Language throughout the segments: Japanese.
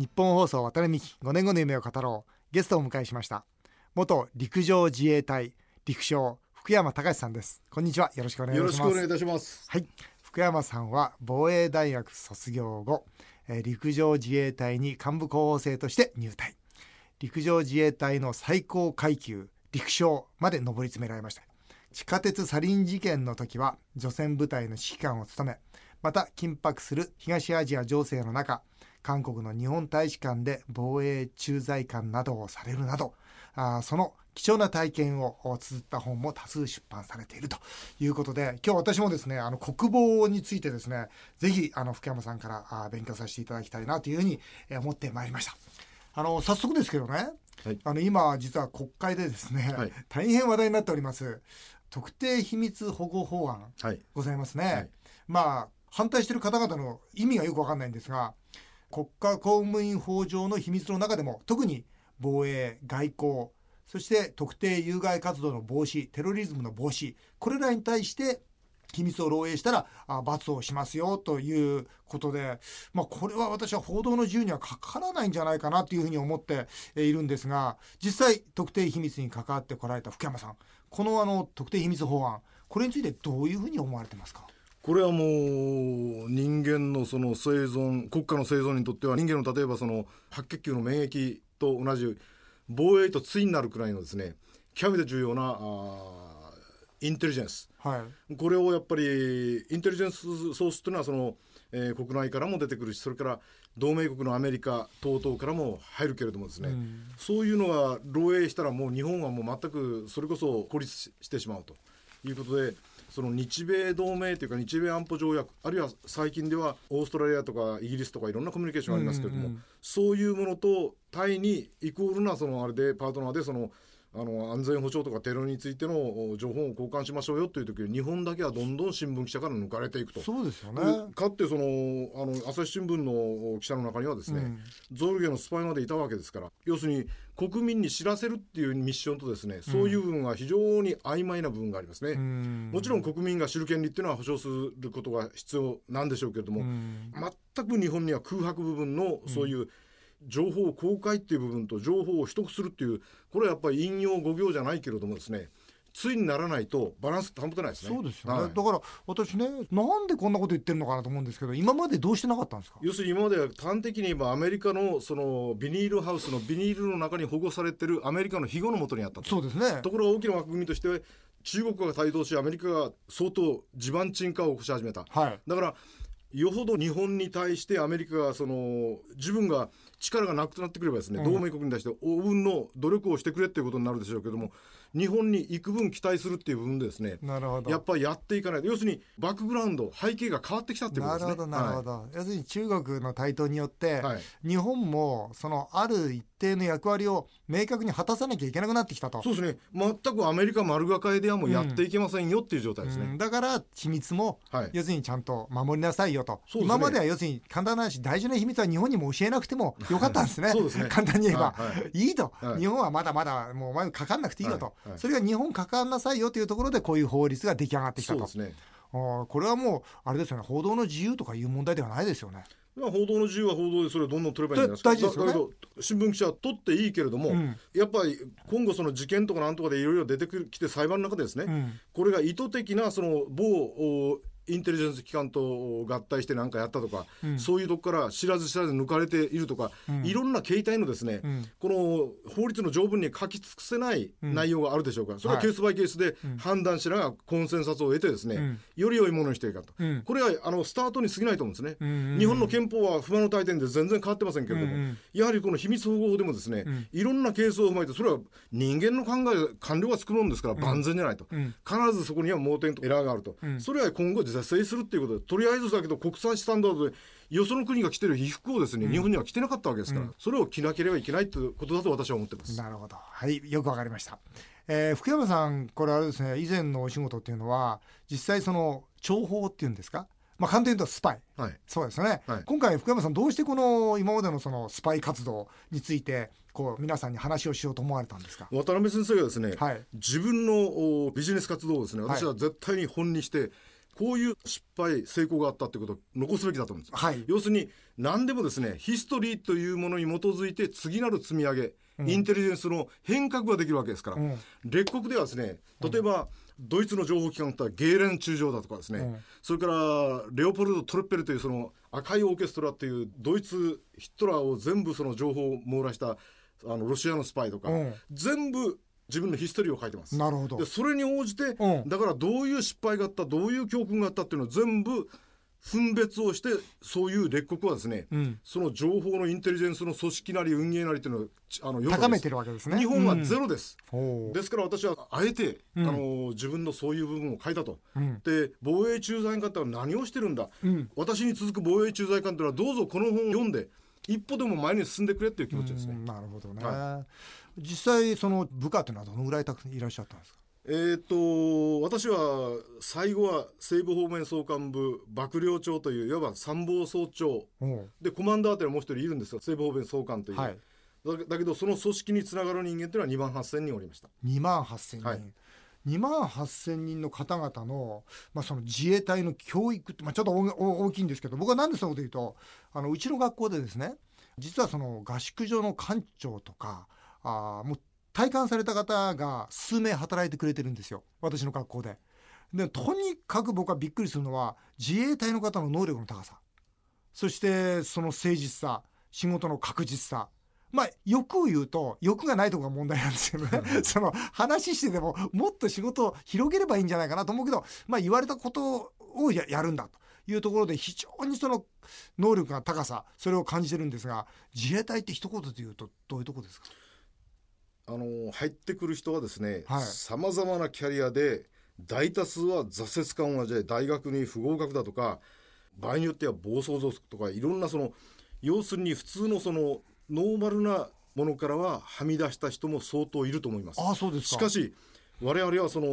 日本放送渡辺美希5年後の夢を語ろう。ゲストをお迎えしました。元陸上自衛隊陸将福山隆さんです。こんにちは。よろしくお願いします。よろしくお願いいたします。はい。福山さんは防衛大学卒業後陸上自衛隊に幹部候補生として入隊。陸上自衛隊の最高階級陸将まで上り詰められました。地下鉄サリン事件の時は除染部隊の指揮官を務めまた緊迫する東アジア情勢の中韓国の日本大使館で防衛駐在官などをされるなどあその貴重な体験を綴った本も多数出版されているということで今日私もですねあの国防についてですねぜひあの福山さんからあ勉強させていただきたいなというふうに思ってまいりました。あの早速ですけどね、はい、あの今実は国会でですね、はい、大変話題になっております特定秘密保護法案、ございますね。はい、まあ反対している方々の意味がよくわかんないんですが国家公務員法上の秘密の中でも特に防衛外交そして特定有害活動の防止テロリズムの防止これらに対して秘密を漏洩したら罰をしますよということで、まあ、これは私は報道の自由にはかからないんじゃないかなというふうに思っているんですが実際特定秘密に関わってこられた福山さんこのあの特定秘密法案これについてどういうふうに思われてますか？これはもう人間のその生存国家の生存にとっては人間の例えばその白血球の免疫と同じ防衛と対になるくらいのですね極めて重要なあインテリジェンス、はい、これをやっぱりインテリジェンスソースというのはその、えー、国内からも出てくるしそれから同盟国のアメリカ等々からも入るけれどもですね、うん、そういうのが漏洩したらもう日本はもう全くそれこそ孤立してしまうということでその日米同盟というか日米安保条約あるいは最近ではオーストラリアとかイギリスとかいろんなコミュニケーションがありますけれども、うんうん、そういうものと対にイコールなそのあれでパートナーでそのあの安全保障とかテロについての情報を交換しましょうよという時に日本だけはどんどん新聞記者から抜かれていくと。そうですよね。かってそのあの朝日新聞の記者の中にはですね、うん、ゾルゲのスパイまでいたわけですから要するに国民に知らせるっていうミッションとですねそういう部分が非常に曖昧な部分がありますね、うん、もちろん国民が知る権利っていうのは保障することが必要なんでしょうけれども、うん、全く日本には空白部分のそういう、情報公開っていう部分と情報を取得するっていうこれはやっぱり引用語行じゃないけれどもですねついにならないとバランス保てないですね。そうですよね、はい、だから私ねなんでこんなこと言ってるのかなと思うんですけど今までどうしてなかったんですか？要するに今までは端的に言えばアメリカのそのビニールハウスのビニールの中に保護されてるアメリカの庇護のもとにあったそうですね。ところが大きな枠組みとして中国が帯同しアメリカが相当地盤沈下を起こし始めた、はい、だからよほど日本に対してアメリカがその自分が力がなくなってくればですね、同盟国に対して応分の努力をしてくれっていうことになるでしょうけども日本に幾分期待するっていう部分でですね。なるほど。やっぱりやっていかないと。要するにバックグラウンド背景が変わってきたっていうことです。ね。なるほどなるほど、はい、要するに中国の台頭によって、はい、日本もそのある一定の役割を明確に果たさなきゃいけなくなってきたと。そうですね。全くアメリカ丸がかえではもうやっていけませんよっていう状態ですね、うん。うん、だから秘密も、はい、要するにちゃんと守りなさいよと、ね、今までは要するに簡単な話大事な秘密は日本にも教えなくてもよかったんですね。そうですね。簡単に言えば、はい、い。いと、日本はまだまだもうお前かかんなくていいよと、それが日本かかんなさいよというところでこういう法律が出来上がってきたと。そうですねあこれはもうあれですよね報道の自由とかいう問題ではないですよね。まあ、報道の自由は報道でそれをどんどん取ればいいんじゃないですか。だけど新聞記者は取っていいけれども、うん、やっぱり今後その事件とかなんとかでいろいろ出てきて裁判の中でですね、うん、これが意図的なその某インテリジェンス機関と合体して何かやったとか、うん、そういうとこから知らず知らず抜かれているとか、うん、いろんな形態のですね、うん、この法律の条文に書き尽くせない内容があるでしょうか。ら、それはケースバイケースで判断しながらコンセンサスを得てですね、より良いものにしていかと、これはあのスタートに過ぎないと思うんですね、日本の憲法は不満の大点で全然変わってませんけれども、やはりこの秘密保護法でもですね、いろんなケースを踏まえてそれは人間の考え官僚が作るものですから万全じゃないと、必ずそこには盲点とエラーがあると、それは今後是正するっていうことでとりあえずだけど国際スタンダードでよその国が着てる衣服をですね、うん、日本には着てなかったわけですから、うん、それを着なければいけないということだと私は思ってますなるほどはいよくわかりました、えー、福山さんこれあれですね以前のお仕事っていうのは実際その諜報っていうんですかまあ、簡単に言うとスパイ、はい、そうですね、はい、今回福山さんどうしてこの今までのそのスパイ活動についてこう皆さんに話をしようと思われたんですか渡辺先生がですね、はい、自分のビジネス活動をですね私は絶対に本にして、こういう失敗成功があったってことを残すべきだと思うんです、はい、要するに何でもですねヒストリーというものに基づいて次なる積み上げ、うん、インテリジェンスの変革ができるわけですから、うん、列国ではですね例えば、ドイツの情報機関だったらゲーレン中将だとかですね、うん、それからレオポルド・トレッペルというその赤いオーケストラっていうドイツヒトラーを全部その情報を網羅したあのロシアのスパイとか、全部自分のヒストリーを書いてます。なるほど。でそれに応じて、うん、だからどういう失敗があった、どういう教訓があったっていうのを全部分別をしてそういう列国はですね、うん、その情報のインテリジェンスの組織なり運営なりっていうのをあの高めてるわけですね。日本はゼロです、う。ん、ですから私はあえて、うん、あの自分のそういう部分を書いたと、で防衛駐在官っては何をしてるんだ、私に続く防衛駐在官というのはどうぞこの本を読んで一歩でも前に進んでくれっていう気持ちですね。なるほどね、はい、実際その部下というのはどのぐらいたくいらっしゃったんですか？えーと、私は最後は西部方面総監部幕僚長といういわば参謀総長。でコマンダーというのはもう一人いるんですよ。西部方面総監という、はい、だけどその組織につながる人間というのは2万8000人おりました。2万8000人、はい、2万8000人の方々の,、まあその自衛隊の教育って、まあ、ちょっと大きいんですけど僕は何でそのこと言うとあのうちの学校でですね実はその合宿所の館長とかあもう体感された方が数名働いてくれてるんですよ。私の学校で。でとにかく僕はびっくりするのは自衛隊の方の能力の高さ。そしてその誠実さ仕事の確実さ。まあ欲を言うと欲がないとこが問題なんですよね。その話しててももっと仕事を広げればいいんじゃないかなと思うけどまあ言われたことをやるんだと。いうところで非常にその能力が高さそれを感じてるんですが自衛隊って一言で言うとどういうとこですか？あの入ってくる人はですねさまざまなキャリアで大多数は挫折感を味わい大学に不合格だとか場合によっては暴走族とかいろんなその要するに普通のそのノーマルなものからははみ出した人も相当いると思います。あそうですしかし我々はその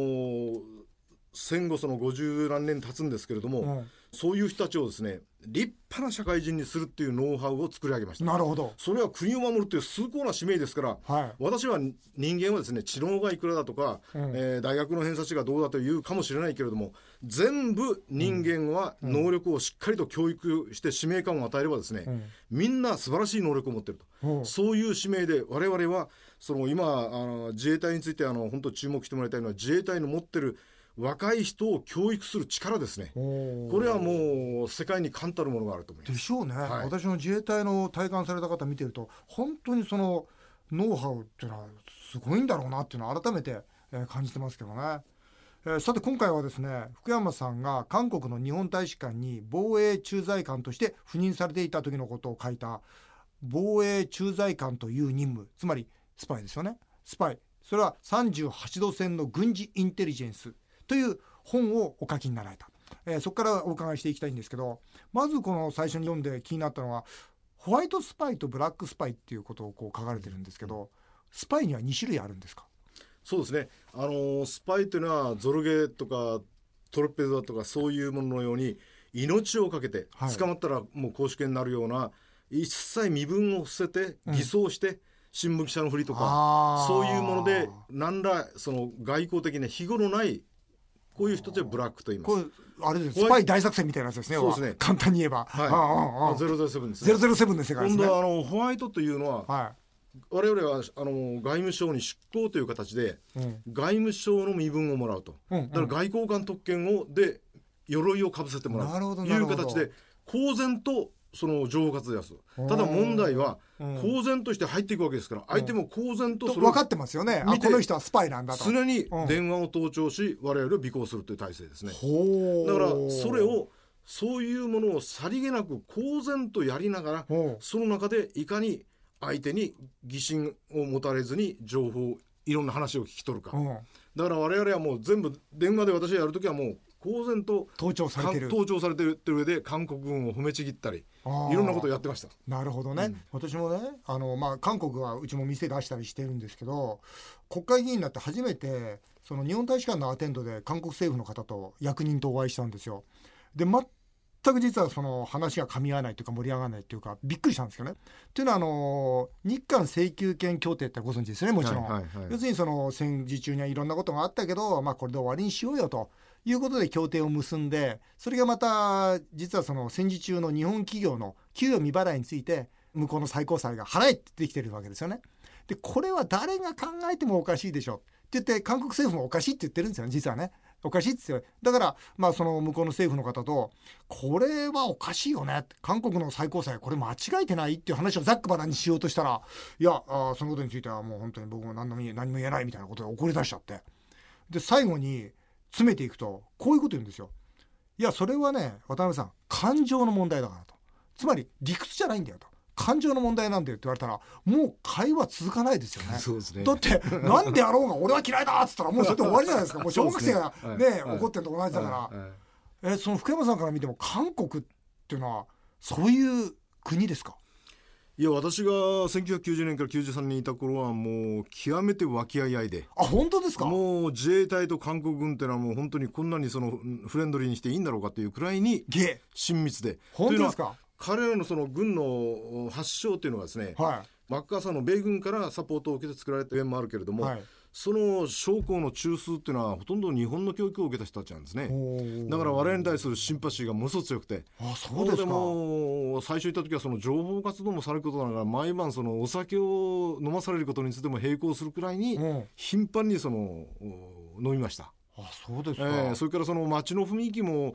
戦後その50何年経つんですけれども、うん、そういう人たちをですね立派な社会人にするっていうノウハウを作り上げました。なるほど。それは国を守るっていう崇高な使命ですから、はい、私は人間はですね知能がいくらだとか、うん、えー、大学の偏差値がどうだというかもしれないけれども全部人間は能力をしっかりと教育して使命感を与えればですね、うん、みんな素晴らしい能力を持ってると、そういう使命で我々はその今あの自衛隊についてあの本当注目してもらいたいのは自衛隊の持ってる若い人を教育する力ですね。これはもう世界に冠たるものがあると思います。でしょうね、はい、私の自衛隊の体感された方見てると本当にそのノウハウっていうのはすごいんだろうなっていうのを改めて感じてますけどね。えー、さて今回はですね福山さんが韓国の日本大使館に防衛駐在官として赴任されていた時のことを書いた防衛駐在官という任務つまりスパイですよね。スパイ。それは38度線の軍事インテリジェンスという本をお書きになられた、えー、そこからお伺いしていきたいんですけどまずこの最初に読んで気になったのはホワイトスパイとブラックスパイっていうことをこう書かれてるんですけどスパイには2種類あるんですか？そうですね。あのスパイというのはゾルゲとかトロペドだとかそういうもののように命を懸けて捕まったらもう公主権になるような、はい、一切身分を伏せて偽装して、うん新聞記者のふりとかそういうもので何らその外交的な日頃ないこういう人たちはブラックと言います。あれですスパイ大作戦みたいなやつですね。そうですね。簡単に言えば。はい。ゼロゼロセブンですね。ゼロゼロセブンの世界ですね。今度あのホワイトというのは、はい、我々はあの外務省に出向という形で、うん、外務省の身分をもらうと。うんうん、だから外交官特権をで鎧をかぶせてもらうという形で公然とその情報活動やすただ問題は公然として入っていくわけですから、相手も公然とそれ分かってますよね。あこの人はスパイなんだと。常に電話を盗聴し、我々を尾行するという体制ですね。だからそれをそういうものをさりげなく公然とやりながらその中でいかに相手に疑心を持たれずに情報いろんな話を聞き取るか、だから我々はもう全部電話で私がやる時はもう公然と盗聴されてる。盗聴されてるって上で韓国軍を褒めちぎったりいろんなことをやってました。なるほどね、うん、私もねあの、まあ、韓国はうちも店出したりしてるんですけど国会議員になって初めてその日本大使館のアテンドで韓国政府の方と役人とお会いしたんですよ。で全く実はその話が噛み合わないというか盛り上がらないというかびっくりしたんですけどね。というのはあの日韓請求権協定ってご存知ですよねもちろん、はいはいはい、要するにその戦時中にはいろんなことがあったけど、まあ、これで終わりにしようよということで協定を結んでそれがまた実はその戦時中の日本企業の給与未払いについて向こうの最高裁が払えってできてるわけですよね。でこれは誰が考えてもおかしいでしょって言って韓国政府もおかしいって言ってるんですよね実はね。おかしいっつってだからまあその向こうの政府の方とこれはおかしいよね韓国の最高裁これ間違えてないっていう話をざっくばらんにしようとしたらいやあそのことについてはもう本当に僕も何も何も言えないみたいなことで怒り出しちゃってで最後に詰めていくとこういうこと言うんですよ。いやそれはね渡辺さん感情の問題だからと。つまり理屈じゃないんだよと。感情の問題なんだよって言われたらもう会話続かないですよね。そうですね。だってなんであろうが俺は嫌いだっつったらもうそれで終わりじゃないですか。もう小学生がね怒ってると同じだから、えその福山さんから見ても韓国っていうのはそういう国ですか？いや私が1990年から93年にいた頃はもう極めて和気あいあいで。あ本当ですか？もう自衛隊と韓国軍っていうのはもう本当にこんなにそのフレンドリーにしていいんだろうかというくらいに親密で。本当ですか？彼らのその軍の発祥っていうのはですね、はい、マッカーサーの米軍からサポートを受けて作られた面もあるけれども、はい、その将校の中枢っていうのはほとんど日本の教育を受けた人たちなんですね。だから我々に対するシンパシーがものすごく強くて。あそうですか。も最初行った時はその情報活動もされることながら毎晩そのお酒を飲まされることについても並行するくらいに頻繁にその飲みました。あそうですか、えー、それからその街の雰囲気も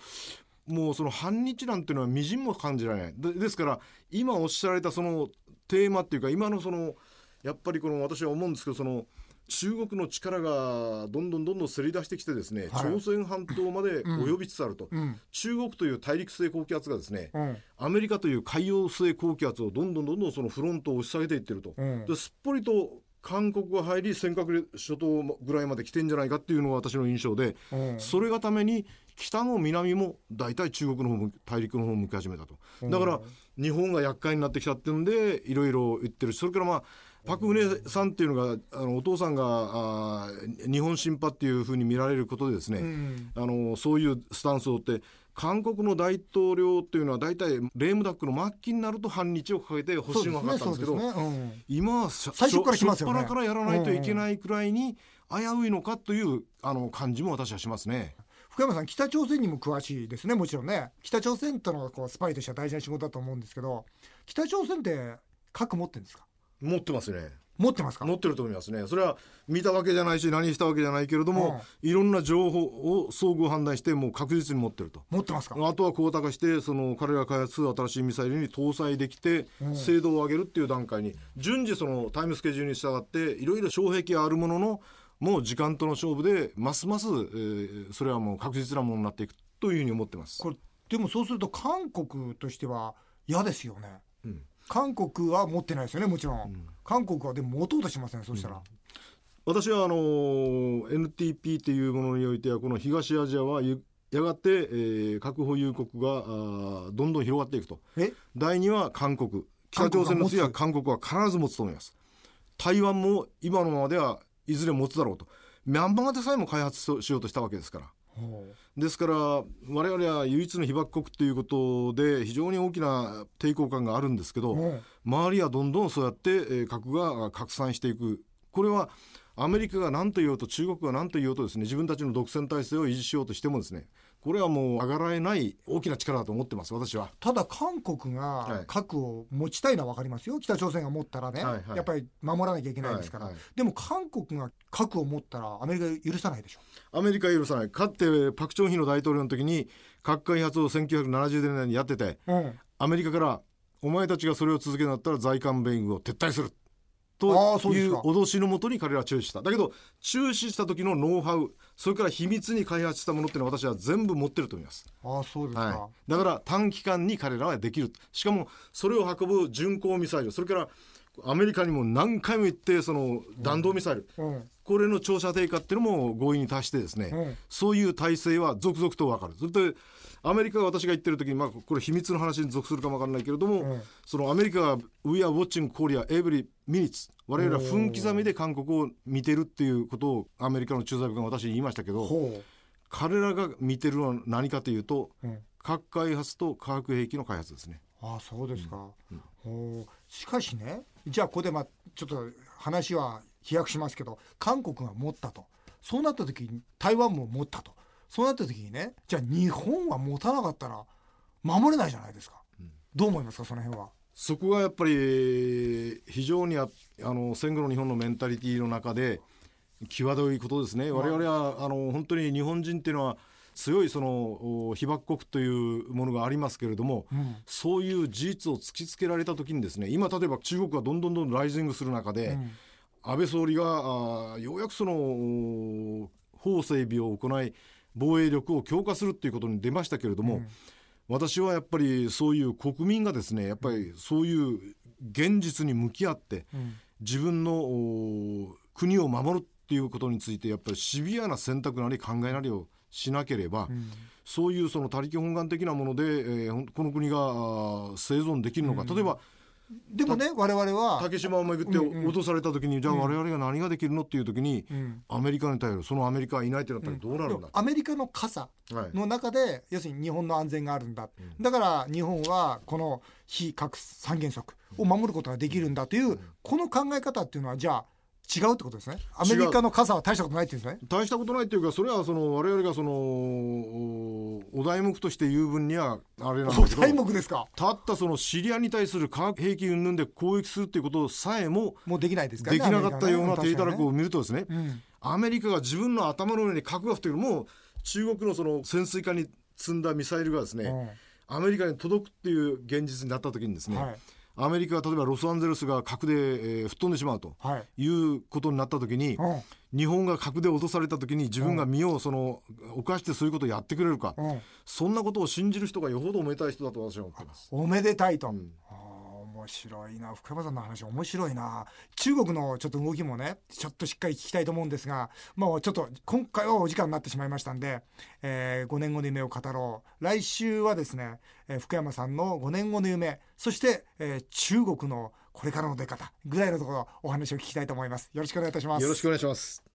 もうその反日なんていうのはみじんも感じられない。でですから今おっしゃられたそのテーマっていうか今のそのやっぱりこの私は思うんですけどその中国の力がどんどんどんどんせり出してきてですね、はい、朝鮮半島まで及びつつあると、うん、中国という大陸性高気圧がですね、うん、アメリカという海洋性高気圧をどんどんどんどんそのフロントを押し下げていってると、うん、ですっぽりと韓国が入り尖閣諸島ぐらいまで来てんじゃないかっていうのが私の印象で、それがために北も南も大体中国の方大陸の方を向き始めたと。だから日本が厄介になってきたっていうんでいろいろ言ってるしそれからまあパク・ウネさんっていうのがあのお父さんがあ日本神派っていうふうに見られることでですね、うん、あのそういうスタンスをって韓国の大統領っていうのは大体レームダックの末期になると反日をかけて方針が分かったんですけど、ねねうん、今は最初から来ますよ、ね、からやらないといけないくらいに危ういのかというあの感じも私はしますね。福山さん北朝鮮にも詳しいですねもちろんね。北朝鮮とのこうスパイとしては大事な仕事だと思うんですけど北朝鮮って核持ってるんですか？持ってますね。持ってますか？持ってると思いますね。それは見たわけじゃないし何したわけじゃないけれども、うん、いろんな情報を総合判断してもう確実に持ってると。持ってますか？あとは高度化してその彼が開発する新しいミサイルに搭載できて、精度を上げるっていう段階に順次そのタイムスケジュールに従っていろいろ障壁があるもののもう時間との勝負でますます、えー、それはもう確実なものになっていくというふうに思ってます。これでもそうすると韓国としては嫌ですよね、うん、韓国は持ってないですよねもちろん、うん、韓国はでも持とうとしません、ね、そしたら、うん、私はあの NTP というものにおいてはこの東アジアはやがて、えー、核保有国があどんどん広がっていくと。第2は韓国。北朝鮮の次は韓国は必ず持つと思います。台湾も今のままではいずれ持つだろうと。ミャンマーでさえも開発しようとしたわけですから。ですから我々は唯一の被爆国ということで非常に大きな抵抗感があるんですけど、周りはどんどんそうやって核が拡散していく。これはアメリカが何と言おうと中国が何と言おうとですね自分たちの独占体制を維持しようとしてもですねこれはもう上がられない大きな力だと思ってます私は。ただ韓国が核を持ちたいのは分かりますよ北朝鮮が持ったらね、はいはい、やっぱり守らなきゃいけないですから、はいはい、でも韓国が核を持ったらアメリカ許さないでしょ。アメリカ許さない。かってパク・チョンヒの大統領の時に核開発を1970年代にやってて、うん、アメリカからお前たちがそれを続けるんだったら在韓米軍を撤退するという脅しのもとに彼らは注視した。だけど注視した時のノウハウそれから秘密に開発したものっていうのは私は全部持ってると思います。ああそうですか、はい、だから短期間に彼らはできる。しかもそれを運ぶ巡航ミサイルそれからアメリカにも何回も行ってその弾道ミサイル、うん。うん、これの長射程化っていうのも合意に達してですね、うん、そういう体制は続々と分かる。それでアメリカが私が言ってる時に、まあ、これ秘密の話に属するかも分からないけれども、そのアメリカが「We are watching Korea every minute」我々は分刻みで韓国を見てるっていうことをアメリカの駐在部が私に言いましたけど彼らが見てるのは何かというと、核開発と化学兵器の開発ですね。ああそうですか、うん。うん、しかしねじゃあここでまあちょっと話は飛躍しますけど韓国が持ったと。そうなった時に台湾も持ったとそうなった時にねじゃあ日本は持たなかったら守れないじゃないですか、うん、どう思いますかその辺は？そこがやっぱり非常にあの戦後の日本のメンタリティーの中で際どいことですね、我々はあの本当に日本人っていうのは強いその被爆国というものがありますけれども、うん、そういう事実を突きつけられた時にですね今例えば中国がどんどんどんどんライジングする中で、うん、安倍総理があようやくその法整備を行い防衛力を強化するということに出ましたけれども、うん、私はやっぱりそういう国民がですねやっぱりそういう現実に向き合って、自分の国を守るっていうことについてやっぱりシビアな選択なり考えなりをしなければ、うん、そういうその他力本願的なもので、えー、この国が生存できるのか、うん、例えばでもね我々は竹島をめぐって落とされた時に、うんうん、じゃあ我々が何ができるのっていう時に、うん、アメリカに頼るそのアメリカはいないってなったらどうなるんだ、アメリカの傘の中で、はい、要するに日本の安全があるんだ、だから日本はこの非核三原則を守ることができるんだという、この考え方っていうのはじゃあ違うってことですね。アメリカの傘は大したことないっていうんですね。大したことないっていうかそれはその我々がそのお題目として言う分にはあれなんですけどお題目ですか？たったそのシリアに対する化学兵器云々で攻撃するっていうことさえももうできないですか、ね、できなかったような低たらくを見るとですね、うん、アメリカが自分の頭の上に核が降っているもう中国のその潜水艦に積んだミサイルがですね、うん、アメリカに届くっていう現実になった時にですね、はいアメリカが例えばロサンゼルスが核で、えー、吹っ飛んでしまうとい。うことになった時に、はい、日本が核で落とされた時に自分が身をその犯してそういうことをやってくれるか、そんなことを信じる人がよほどおめでたい人だと私は思ってます。おめでたいと、うん面白いな。福山さんの話面白いな。中国のちょっと動きもねちょっとしっかり聞きたいと思うんですがもうちょっと今回はお時間になってしまいましたんで、えー、5年後の夢を語ろう。来週はですね、えー、福山さんの5年後の夢そして、えー、中国のこれからの出方ぐらいのところお話を聞きたいと思います。よろしくお願いいたします。よろしくお願いします。